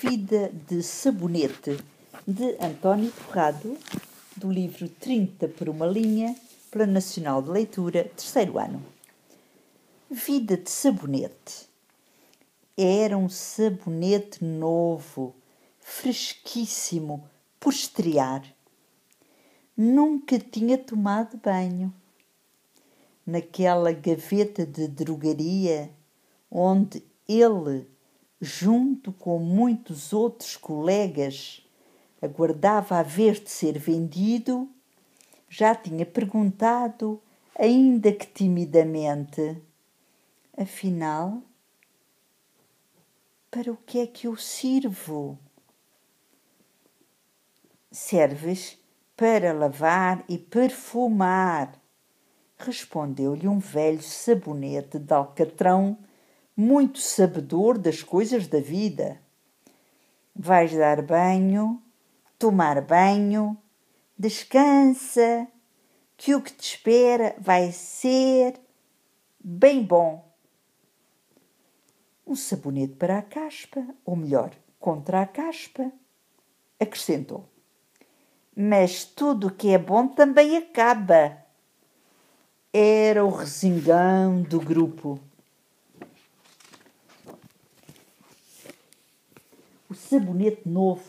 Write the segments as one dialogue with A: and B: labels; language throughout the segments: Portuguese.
A: Vida de Sabonete, de António Torrado, do livro 30 por uma linha, pela Nacional de Leitura, terceiro ano. Vida de Sabonete. Era um sabonete novo, fresquíssimo, por estrear. Nunca tinha tomado banho. Naquela gaveta de drogaria, onde ele junto com muitos outros colegas, aguardava a ver de ser vendido, já tinha perguntado, ainda que timidamente: Afinal, para o que é que eu sirvo? Serves para lavar e perfumar, respondeu-lhe um velho sabonete de alcatrão muito sabedor das coisas da vida. Vais dar banho, tomar banho, descansa, que o que te espera vai ser bem bom. Um sabonete para a caspa, ou melhor, contra a caspa, acrescentou. Mas tudo o que é bom também acaba. Era o resingão do grupo. O sabonete novo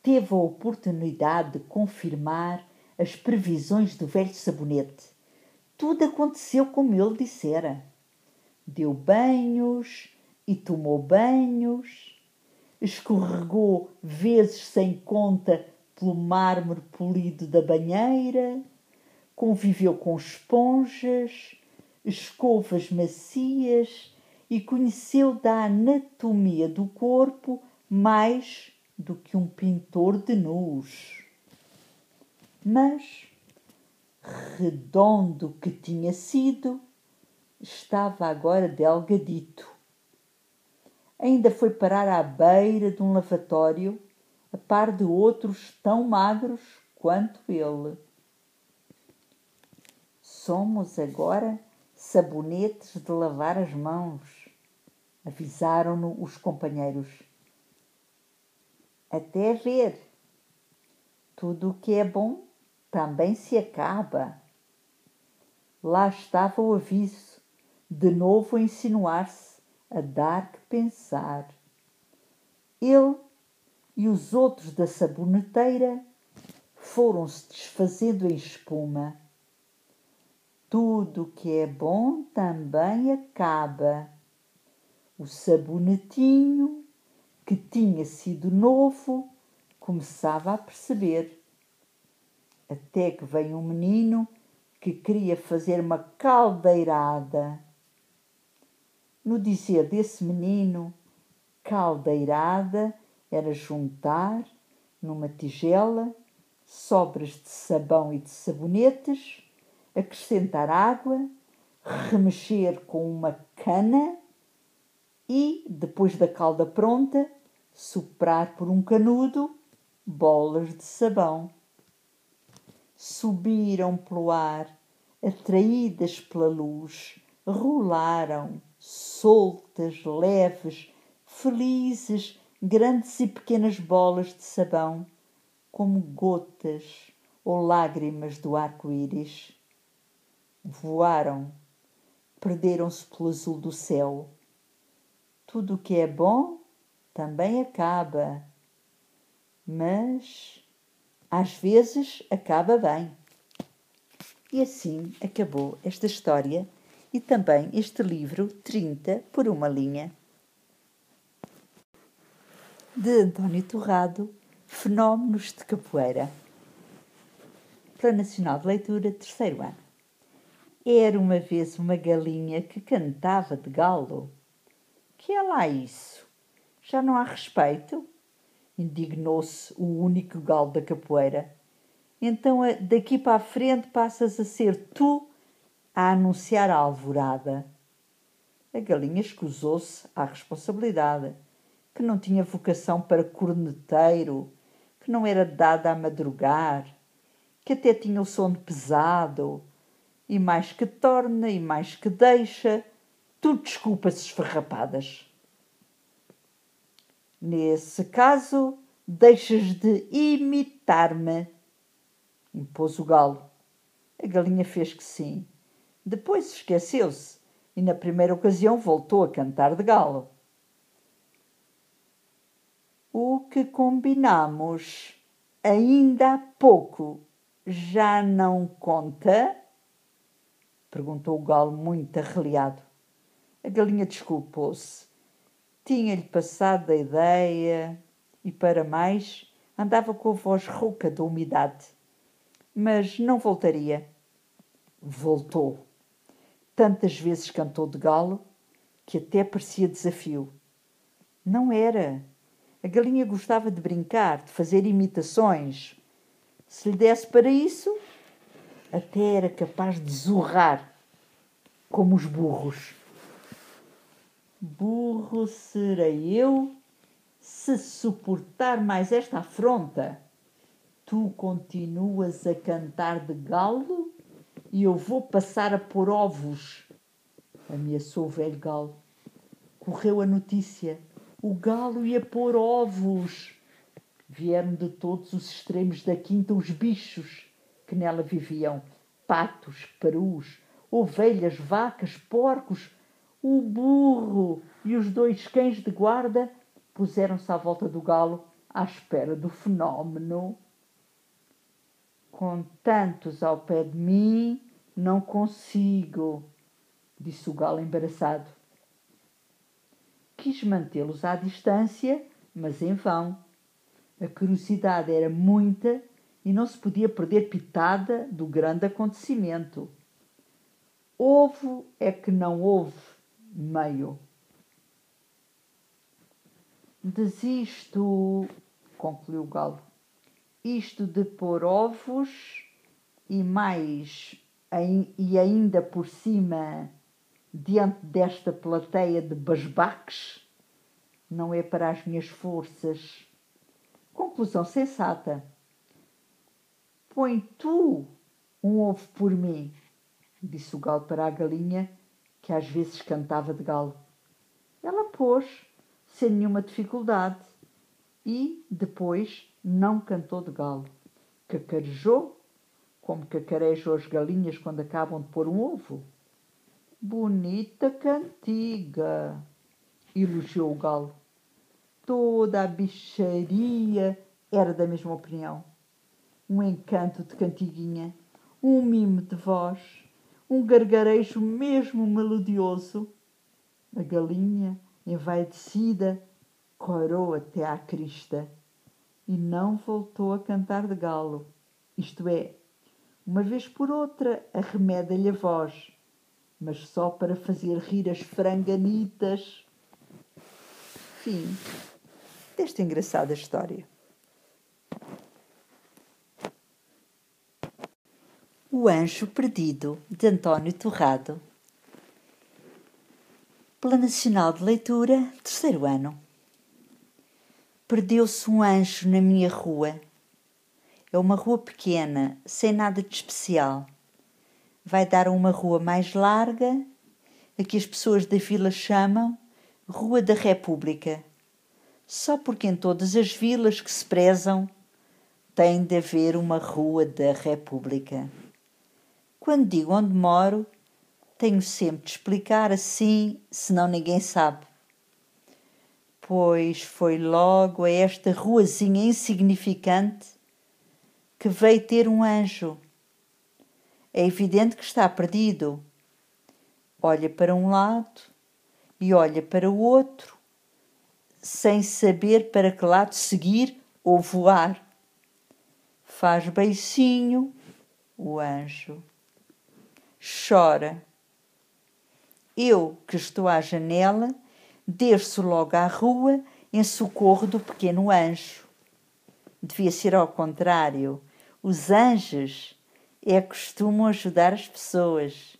A: teve a oportunidade de confirmar as previsões do velho sabonete. Tudo aconteceu como ele dissera. Deu banhos e tomou banhos, escorregou vezes sem conta pelo mármore polido da banheira, conviveu com esponjas, escovas macias e conheceu da anatomia do corpo mais do que um pintor de nus. Mas, redondo que tinha sido, estava agora delgadito. Ainda foi parar à beira de um lavatório, a par de outros tão magros quanto ele. Somos agora sabonetes de lavar as mãos, avisaram-no os companheiros até ver. Tudo o que é bom também se acaba. Lá estava o aviso, de novo a insinuar-se, a dar que pensar. Ele e os outros da saboneteira foram-se desfazendo em espuma. Tudo o que é bom também acaba. O sabonetinho que tinha sido novo, começava a perceber. Até que veio um menino que queria fazer uma caldeirada. No dizer desse menino, caldeirada era juntar numa tigela sobras de sabão e de sabonetes, acrescentar água, remexer com uma cana e, depois da calda pronta, soprar por um canudo bolas de sabão. Subiram pelo ar, atraídas pela luz, rolaram, soltas, leves, felizes, grandes e pequenas bolas de sabão, como gotas ou lágrimas do arco-íris. Voaram, perderam-se pelo azul do céu tudo o que é bom também acaba, mas às vezes acaba bem. E assim acabou esta história e também este livro 30 por uma linha. De António Torrado, Fenómenos de Capoeira. Plano Nacional de Leitura, terceiro ano. Era uma vez uma galinha que cantava de galo que é lá isso? Já não há respeito? Indignou-se o único galo da capoeira. Então daqui para a frente passas a ser tu a anunciar a alvorada. A galinha escusou-se à responsabilidade, que não tinha vocação para corneteiro, que não era dada a madrugar, que até tinha o sono pesado, e mais que torna e mais que deixa, tudo desculpas esfarrapadas. Nesse caso, deixas de imitar-me, impôs o galo. A galinha fez que sim. Depois esqueceu-se e, na primeira ocasião, voltou a cantar de galo. O que combinamos ainda há pouco já não conta? perguntou o galo muito arreliado. A galinha desculpou-se. Tinha-lhe passado a ideia e, para mais, andava com a voz rouca da umidade. Mas não voltaria. Voltou. Tantas vezes cantou de galo que até parecia desafio. Não era. A galinha gostava de brincar, de fazer imitações. Se lhe desse para isso, até era capaz de zurrar, como os burros. Burro serei eu se suportar mais esta afronta. Tu continuas a cantar de galo e eu vou passar a pôr ovos. Ameaçou o velho galo. Correu a notícia. O galo ia pôr ovos. Vieram de todos os extremos da quinta os bichos que nela viviam: patos, perus, ovelhas, vacas, porcos. O burro e os dois cães de guarda puseram-se à volta do galo à espera do fenómeno. Com tantos ao pé de mim, não consigo, disse o galo embaraçado. Quis mantê-los à distância, mas em vão. A curiosidade era muita e não se podia perder pitada do grande acontecimento. Ovo é que não houve meio. Desisto, concluiu o galo, isto de pôr ovos e mais e ainda por cima diante desta plateia de basbaques não é para as minhas forças. Conclusão sensata. Põe tu um ovo por mim, disse o galo para a galinha, que às vezes cantava de galo. Ela pôs sem nenhuma dificuldade e depois não cantou de galo. Cacarejou, como cacarejam as galinhas quando acabam de pôr um ovo. Bonita cantiga, elogiou o galo. Toda a bicharia era da mesma opinião. Um encanto de cantiguinha, um mimo de voz, um gargarejo mesmo melodioso. A galinha envaidecida, corou até à crista e não voltou a cantar de galo. Isto é, uma vez por outra arremeda-lhe a voz, mas só para fazer rir as franganitas. Fim desta engraçada história. O Anjo Perdido, de António Torrado pela Nacional de Leitura, terceiro ano. Perdeu-se um anjo na minha rua. É uma rua pequena, sem nada de especial. Vai dar a uma rua mais larga, a que as pessoas da vila chamam Rua da República. Só porque em todas as vilas que se prezam tem de haver uma Rua da República. Quando digo onde moro, tenho sempre de explicar assim, senão ninguém sabe. Pois foi logo a esta ruazinha insignificante que veio ter um anjo. É evidente que está perdido. Olha para um lado e olha para o outro, sem saber para que lado seguir ou voar. Faz beicinho o anjo. Chora eu, que estou à janela, desço logo à rua em socorro do pequeno anjo. Devia ser ao contrário. Os anjos é que costumam ajudar as pessoas.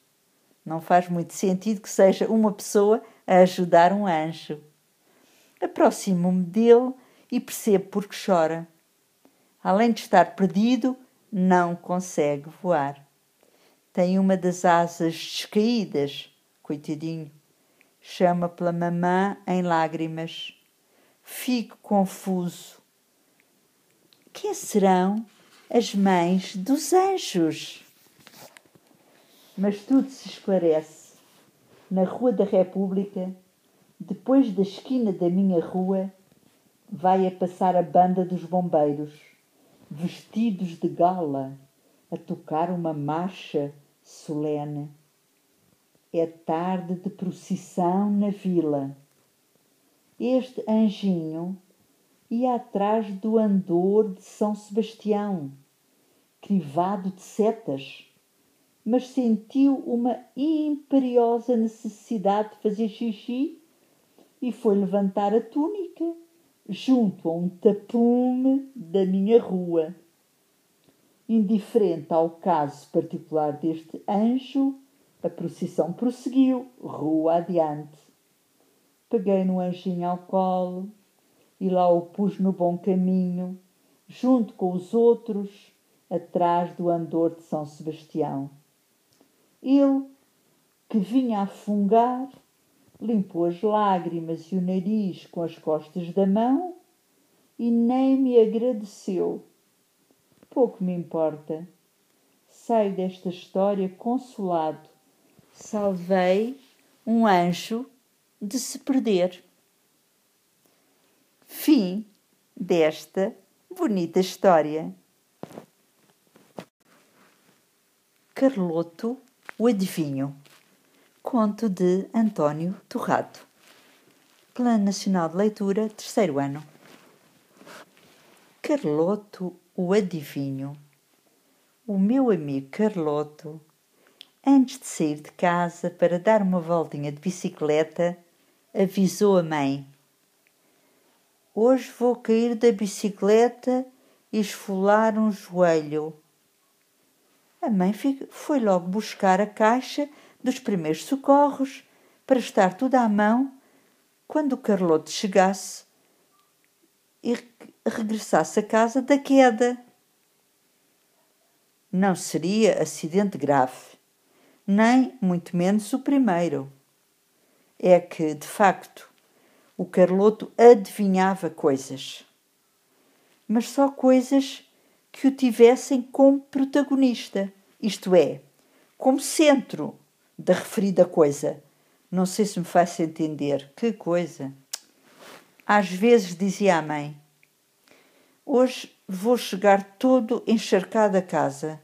A: Não faz muito sentido que seja uma pessoa a ajudar um anjo. Aproximo-me dele e percebo por que chora. Além de estar perdido, não consegue voar. Tem uma das asas descaídas coitadinho, chama pela mamã em lágrimas. fico confuso. Quem serão as mães dos anjos? Mas tudo se esclarece. Na Rua da República, depois da esquina da minha rua, vai a passar a banda dos bombeiros, vestidos de gala, a tocar uma marcha solene. É tarde de procissão na vila. Este anjinho ia atrás do andor de São Sebastião, crivado de setas, mas sentiu uma imperiosa necessidade de fazer xixi e foi levantar a túnica junto a um tapume da minha rua. Indiferente ao caso particular deste anjo, a procissão prosseguiu, rua adiante. Peguei no anjinho ao colo e lá o pus no bom caminho, junto com os outros, atrás do andor de São Sebastião. Ele, que vinha a fungar, limpou as lágrimas e o nariz com as costas da mão e nem me agradeceu. Pouco me importa. Saio desta história consolado. Salvei um anjo de se perder. Fim desta bonita história. Carloto, o adivinho. Conto de António Torrado. Plano Nacional de Leitura, terceiro ano. Carloto, o adivinho. O meu amigo Carloto, antes de sair de casa para dar uma voltinha de bicicleta, avisou a mãe: Hoje vou cair da bicicleta e esfolar um joelho. A mãe foi logo buscar a caixa dos primeiros socorros para estar tudo à mão quando o Carloto chegasse e regressasse a casa da queda. Não seria acidente grave, nem muito menos o primeiro. É que, de facto, o Carloto adivinhava coisas, mas só coisas que o tivessem como protagonista, isto é, como centro da referida coisa. Não sei se me faz entender. Que coisa! Às vezes dizia a mãe: Hoje vou chegar todo encharcado a casa.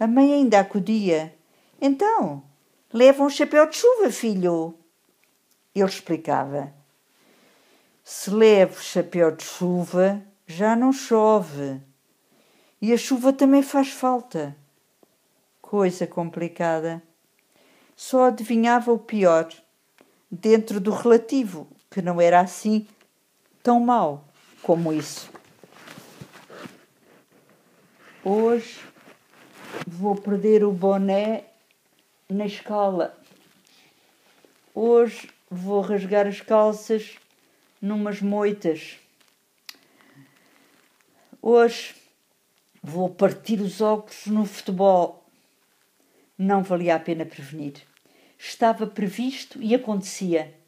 A: A mãe ainda acudia: Então, leva um chapéu de chuva, filho. Ele explicava: Se levo chapéu de chuva, já não chove. E a chuva também faz falta. Coisa complicada só adivinhava o pior, dentro do relativo, que não era assim tão mau como isso. Hoje vou perder o boné na escola. Hoje vou rasgar as calças numas moitas. Hoje vou partir os óculos no futebol. Não valia a pena prevenir. Estava previsto e acontecia.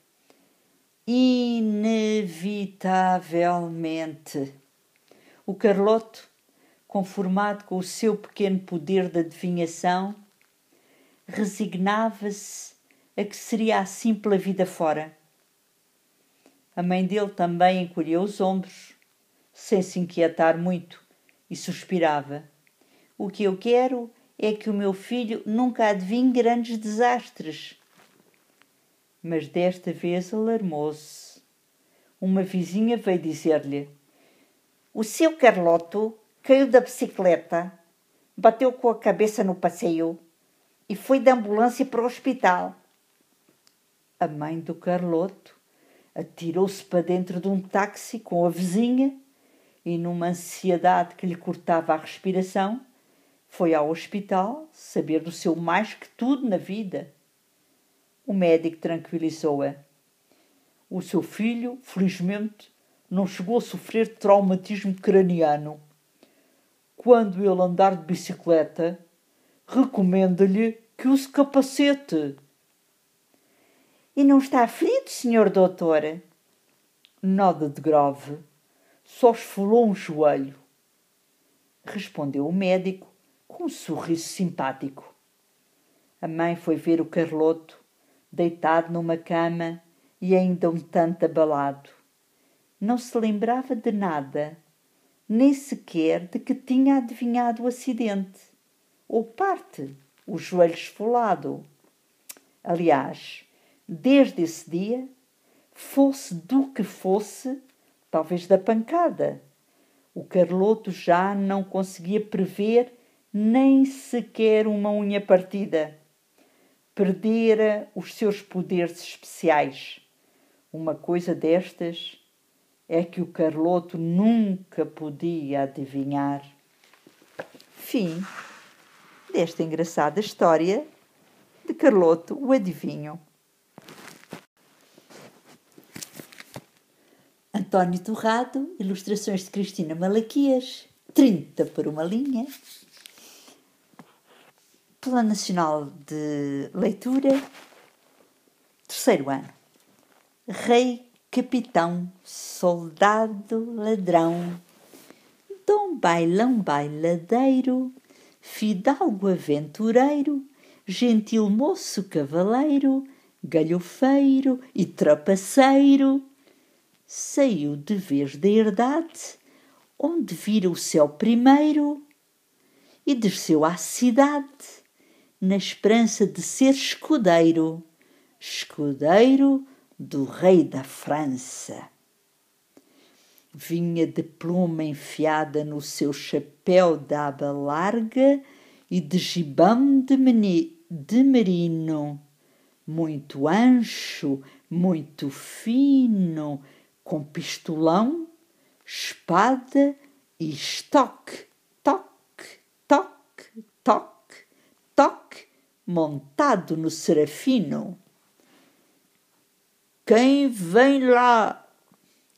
A: Inevitavelmente. O Carloto, conformado com o seu pequeno poder de adivinhação, resignava-se a que seria assim pela vida fora. A mãe dele também encolheu os ombros, sem se inquietar muito, e suspirava. O que eu quero é que o meu filho nunca adivinhe grandes desastres. Mas desta vez alarmou-se. Uma vizinha veio dizer-lhe: O seu Carloto caiu da bicicleta, bateu com a cabeça no passeio e foi da ambulância para o hospital. A mãe do Carloto atirou-se para dentro de um táxi com a vizinha e, numa ansiedade que lhe cortava a respiração, foi ao hospital saber do seu mais que tudo na vida. O médico tranquilizou-a. O seu filho, felizmente, não chegou a sofrer traumatismo craniano. Quando ele andar de bicicleta, recomenda-lhe que use capacete.
B: E não está ferido, senhor doutor?
A: Nada de grave, só esfolou um joelho. Respondeu o médico com um sorriso simpático. A mãe foi ver o Carloto, deitado numa cama e ainda um tanto abalado. Não se lembrava de nada, nem sequer de que tinha adivinhado o acidente, ou parte, o joelho esfolado. Aliás, desde esse dia, fosse do que fosse, talvez da pancada, o Carloto já não conseguia prever nem sequer uma unha partida. Perdera os seus poderes especiais. Uma coisa destas é que o Carloto nunca podia adivinhar. Fim desta engraçada história de Carloto, o adivinho. António Torrado, ilustrações de Cristina Malaquias, 30 por uma linha. Plano Nacional de Leitura, terceiro ano. Rei, capitão, soldado, ladrão, dom bailão bailadeiro, fidalgo aventureiro, gentil moço cavaleiro, galhofeiro e trapaceiro, saiu de vez da herdade, onde vira o céu primeiro, e desceu à cidade, na esperança de ser escudeiro, escudeiro do rei da França. Vinha de pluma enfiada no seu chapéu de aba larga e de gibão de, meni, de merino, muito ancho, muito fino, com pistolão, espada e estoque, toque, toque, toque, toque, montado no serafino. Quem vem lá?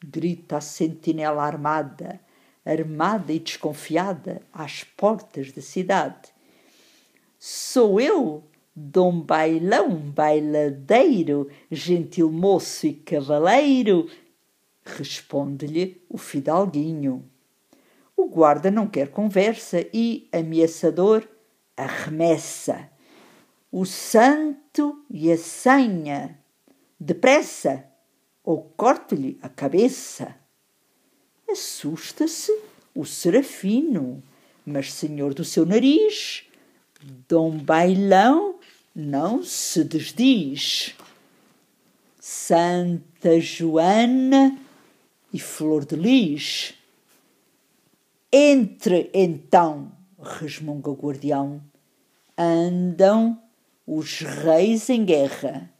A: grita a sentinela armada, armada e desconfiada, às portas da cidade. Sou eu, Dom Bailão, bailadeiro, gentil moço e cavaleiro, responde-lhe o fidalguinho. O guarda não quer conversa e, ameaçador, arremessa. O santo e a senha. Depressa! ou corte-lhe a cabeça. Assusta-se o serafino, mas senhor do seu nariz, Dom Bailão não se desdiz. Santa Joana e Flor de Lis. Entre então, resmunga o guardião, andam os reis em guerra,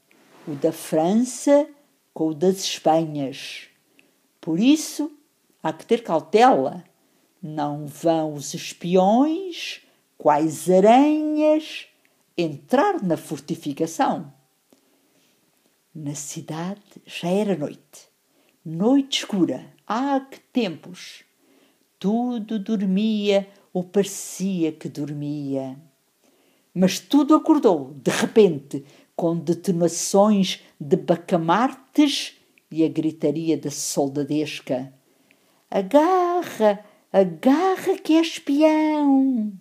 A: o da França com o das Espanhas. Por isso, há que ter cautela. Não vão os espiões, quais aranhas, entrar na fortificação. Na cidade já era noite, noite escura. Ah, que tempos! Tudo dormia ou parecia que dormia. Mas tudo acordou, de repente, com detonações de bacamartes e a gritaria da soldadesca. Agarra, agarra que é espião!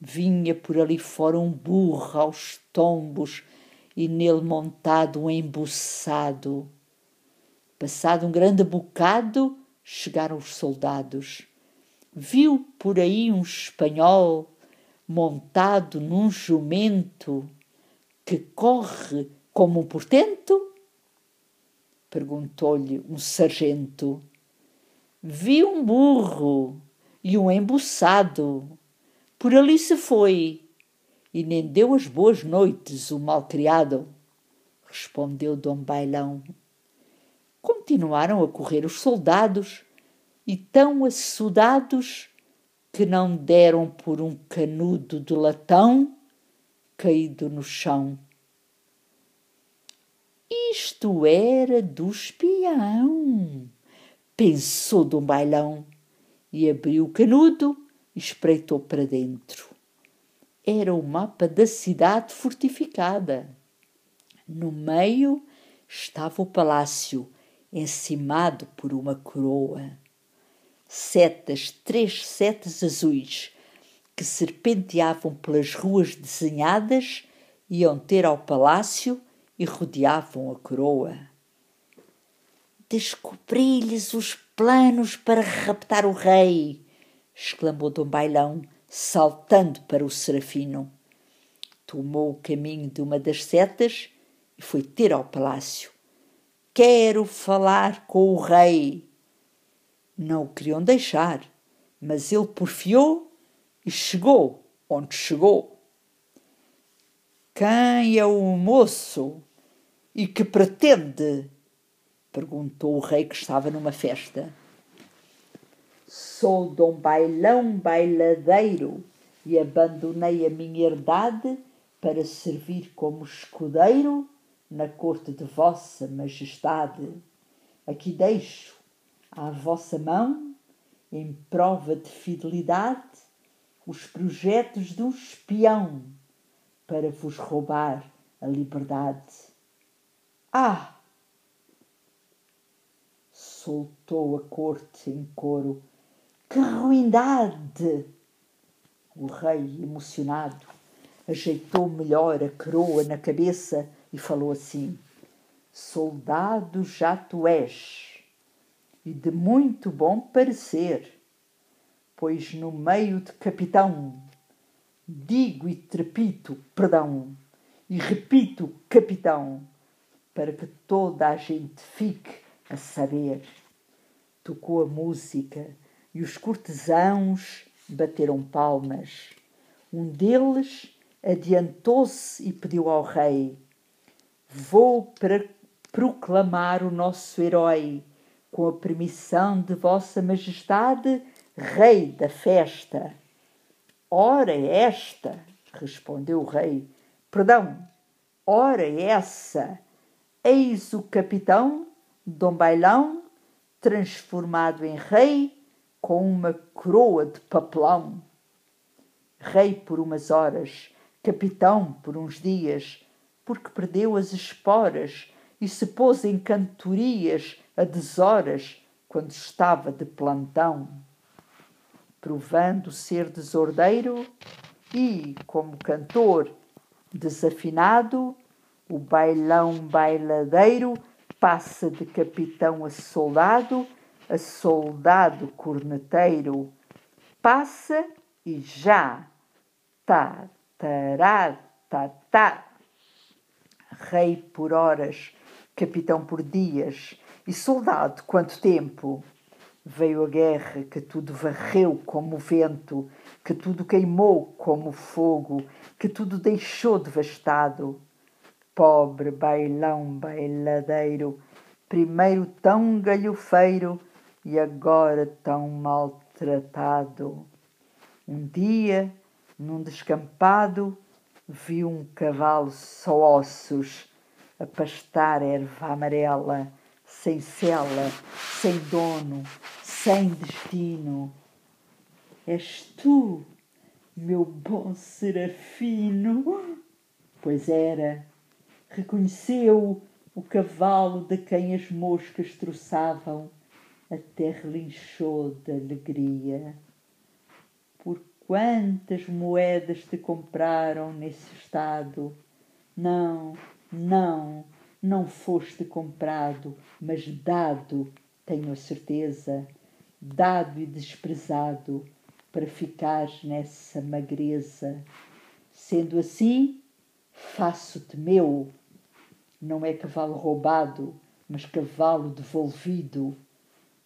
A: Vinha por ali fora um burro aos tombos e nele montado um embuçado. Passado um grande bocado, chegaram os soldados. Viu por aí um espanhol montado num jumento que corre como um portento? Perguntou-lhe um sargento. Vi um burro e um embuçado. Por ali se foi e nem deu as boas noites o malcriado. Respondeu Dom Bailão. Continuaram a correr os soldados e tão assudados que não deram por um canudo de latão caído no chão. Isto era do espião, pensou Dom Bailão e abriu o canudo e espreitou para dentro. Era o mapa da cidade fortificada. No meio estava o palácio, encimado por uma coroa. Setas, três setas azuis, que serpenteavam pelas ruas desenhadas, iam ter ao palácio e rodeavam a coroa. Descobri-lhes os planos para raptar o rei, exclamou Dom Bailão, saltando para o Serafino. Tomou o caminho de uma das setas e foi ter ao palácio. Quero falar com o rei. Não o queriam deixar, mas ele porfiou chegou onde chegou. Quem é o moço e que pretende? perguntou o rei que estava numa festa. Sou Dom Bailão Bailadeiro e abandonei a minha herdade para servir como escudeiro na corte de Vossa Majestade. Aqui deixo à vossa mão, em prova de fidelidade, os projetos de um espião para vos roubar a liberdade. Ah! Soltou a corte em coro. Que ruindade! O rei, emocionado, ajeitou melhor a coroa na cabeça e falou assim: Soldado já tu és, e de muito bom parecer, pois no meio de capitão digo e trepito perdão, e repito capitão, para que toda a gente fique a saber. Tocou a música e os cortesãos bateram palmas. Um deles adiantou-se e pediu ao rei: Vou proclamar o nosso herói, com a permissão de Vossa Majestade, Rei da festa. Ora é esta, respondeu o rei. Perdão, ora é essa. Eis o capitão, Dom Bailão, transformado em rei, com uma coroa de papelão. Rei por umas horas, capitão por uns dias, porque perdeu as esporas e se pôs em cantorias a deshoras quando estava de plantão, provando ser desordeiro e, como cantor desafinado, o bailão bailadeiro passa de capitão a soldado, a soldado corneteiro, passa e já, tá, tará, tá, tá, rei por horas, capitão por dias e soldado quanto tempo. Veio a guerra que tudo varreu como o vento, que tudo queimou como o fogo, que tudo deixou devastado. Pobre bailão bailadeiro, primeiro tão galhofeiro e agora tão maltratado. Um dia, num descampado, vi um cavalo só ossos a pastar erva amarela, sem cela, sem dono, sem destino. És tu, meu bom serafino? Pois era. Reconheceu o cavalo de quem as moscas troçavam, até relinchou de alegria. Por Quantas moedas te compraram nesse estado? Não, não, não foste comprado, mas dado, tenho a certeza, dado e desprezado para ficares nessa magreza. Sendo assim, faço-te meu. Não é cavalo roubado, mas cavalo devolvido,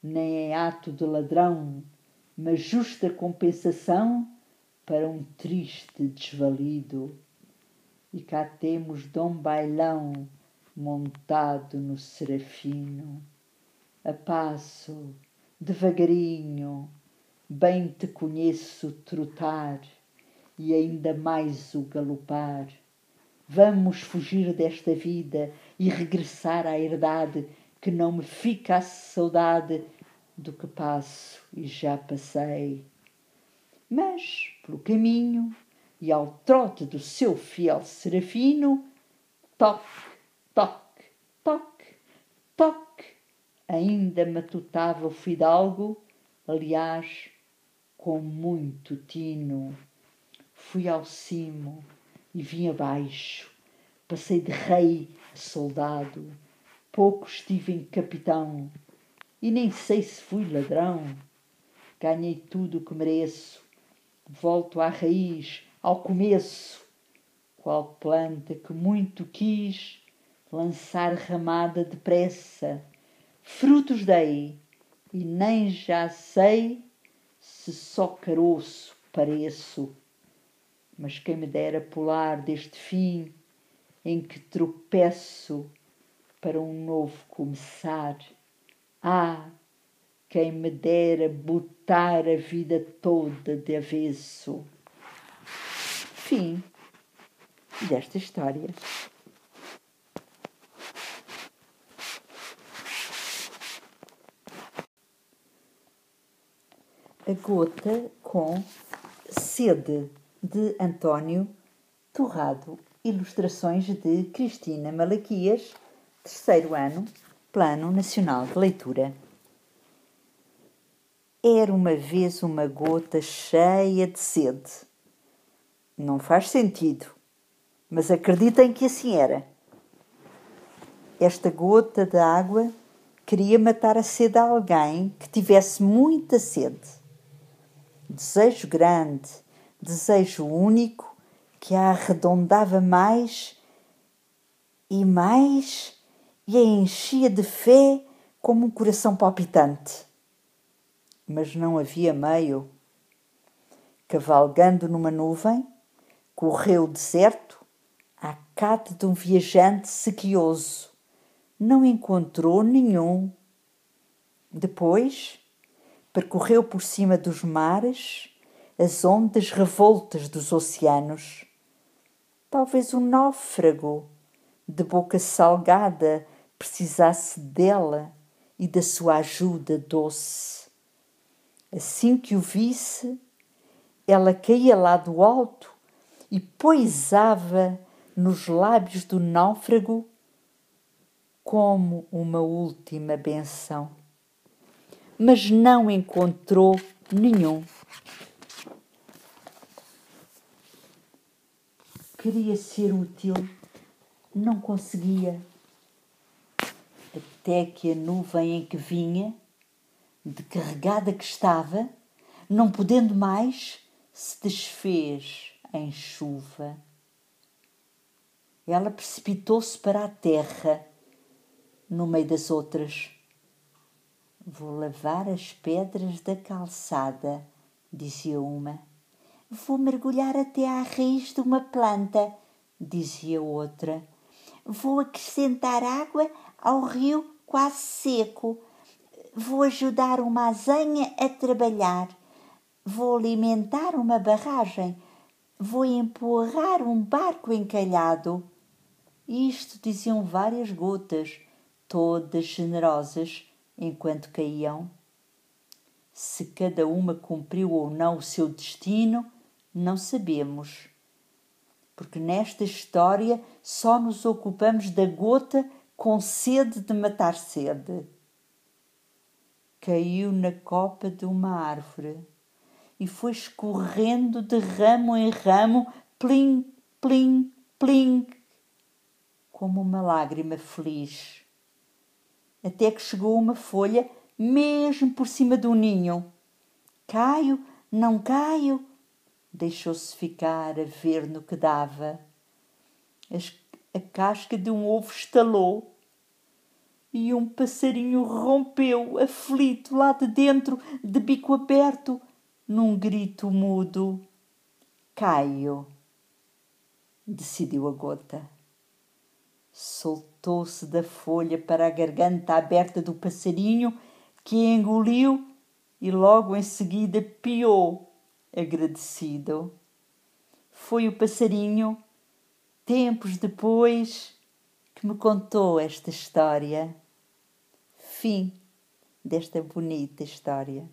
A: nem é ato de ladrão, mas justa compensação para um triste desvalido. E cá temos Dom Bailão montado no serafino, a passo, devagarinho, bem te conheço trotar e ainda mais o galopar. Vamos fugir desta vida e regressar à herdade que não me fica a saudade do que passo e já passei. Mas, pelo caminho, e ao trote do seu fiel serafino, toque, toque, toque, ainda matutava o fidalgo, aliás, com muito tino. Fui ao cimo e vim abaixo, passei de rei a soldado, pouco estive em capitão e nem sei se fui ladrão. Ganhei tudo o que mereço, volto à raiz, ao começo, qual planta que muito quis lançar ramada depressa. Frutos dei, e nem já sei se só caroço pareço. Mas quem me dera pular deste fim em que tropeço para um novo começar. Ah, quem me dera botar a vida toda de avesso. Fim desta história. A Gota com Sede, de António Torrado. Ilustrações de Cristina Malaquias, terceiro ano, Plano Nacional de Leitura. Era uma vez uma gota cheia de sede. Não faz sentido, mas acreditem que assim era. Esta gota de água queria matar a sede a alguém que tivesse muita sede desejo grande, desejo único que a arredondava mais e mais e a enchia de fé como um coração palpitante. Mas não havia meio. Cavalgando numa nuvem, correu o deserto à cata de um viajante sequioso. Não encontrou nenhum. Depois, percorreu por cima dos mares as ondas revoltas dos oceanos. Talvez um náufrago de boca salgada precisasse dela e da sua ajuda doce. Assim que o visse, ela caía lá do alto e poisava nos lábios do náufrago como uma última benção mas não encontrou nenhum. Queria ser útil, não conseguia. Até que a nuvem em que vinha, de carregada que estava, não podendo mais, se desfez em chuva. Ela precipitou-se para a terra, no meio das outras Vou lavar as pedras da calçada, dizia uma. Vou mergulhar até à raiz de uma planta, dizia outra. Vou acrescentar água ao rio quase seco. Vou ajudar uma azenha a trabalhar. Vou alimentar uma barragem. Vou empurrar um barco encalhado. Isto diziam várias gotas, todas generosas enquanto caíam. Se cada uma cumpriu ou não o seu destino, não sabemos, porque nesta história só nos ocupamos da gota com sede de matar sede. Caiu na copa de uma árvore e foi escorrendo de ramo em ramo, plim, plim, plim, como uma lágrima feliz até que chegou uma folha mesmo por cima do ninho. Caio, não caio? Deixou-se ficar a ver no que dava. A casca de um ovo estalou e um passarinho rompeu, aflito, lá de dentro, de bico aberto, num grito mudo. Caio, decidiu a gota soltou-se da folha para a garganta aberta do passarinho, que engoliu e logo em seguida piou, agradecido. Foi o passarinho, tempos depois, que me contou esta história. Fim desta bonita história.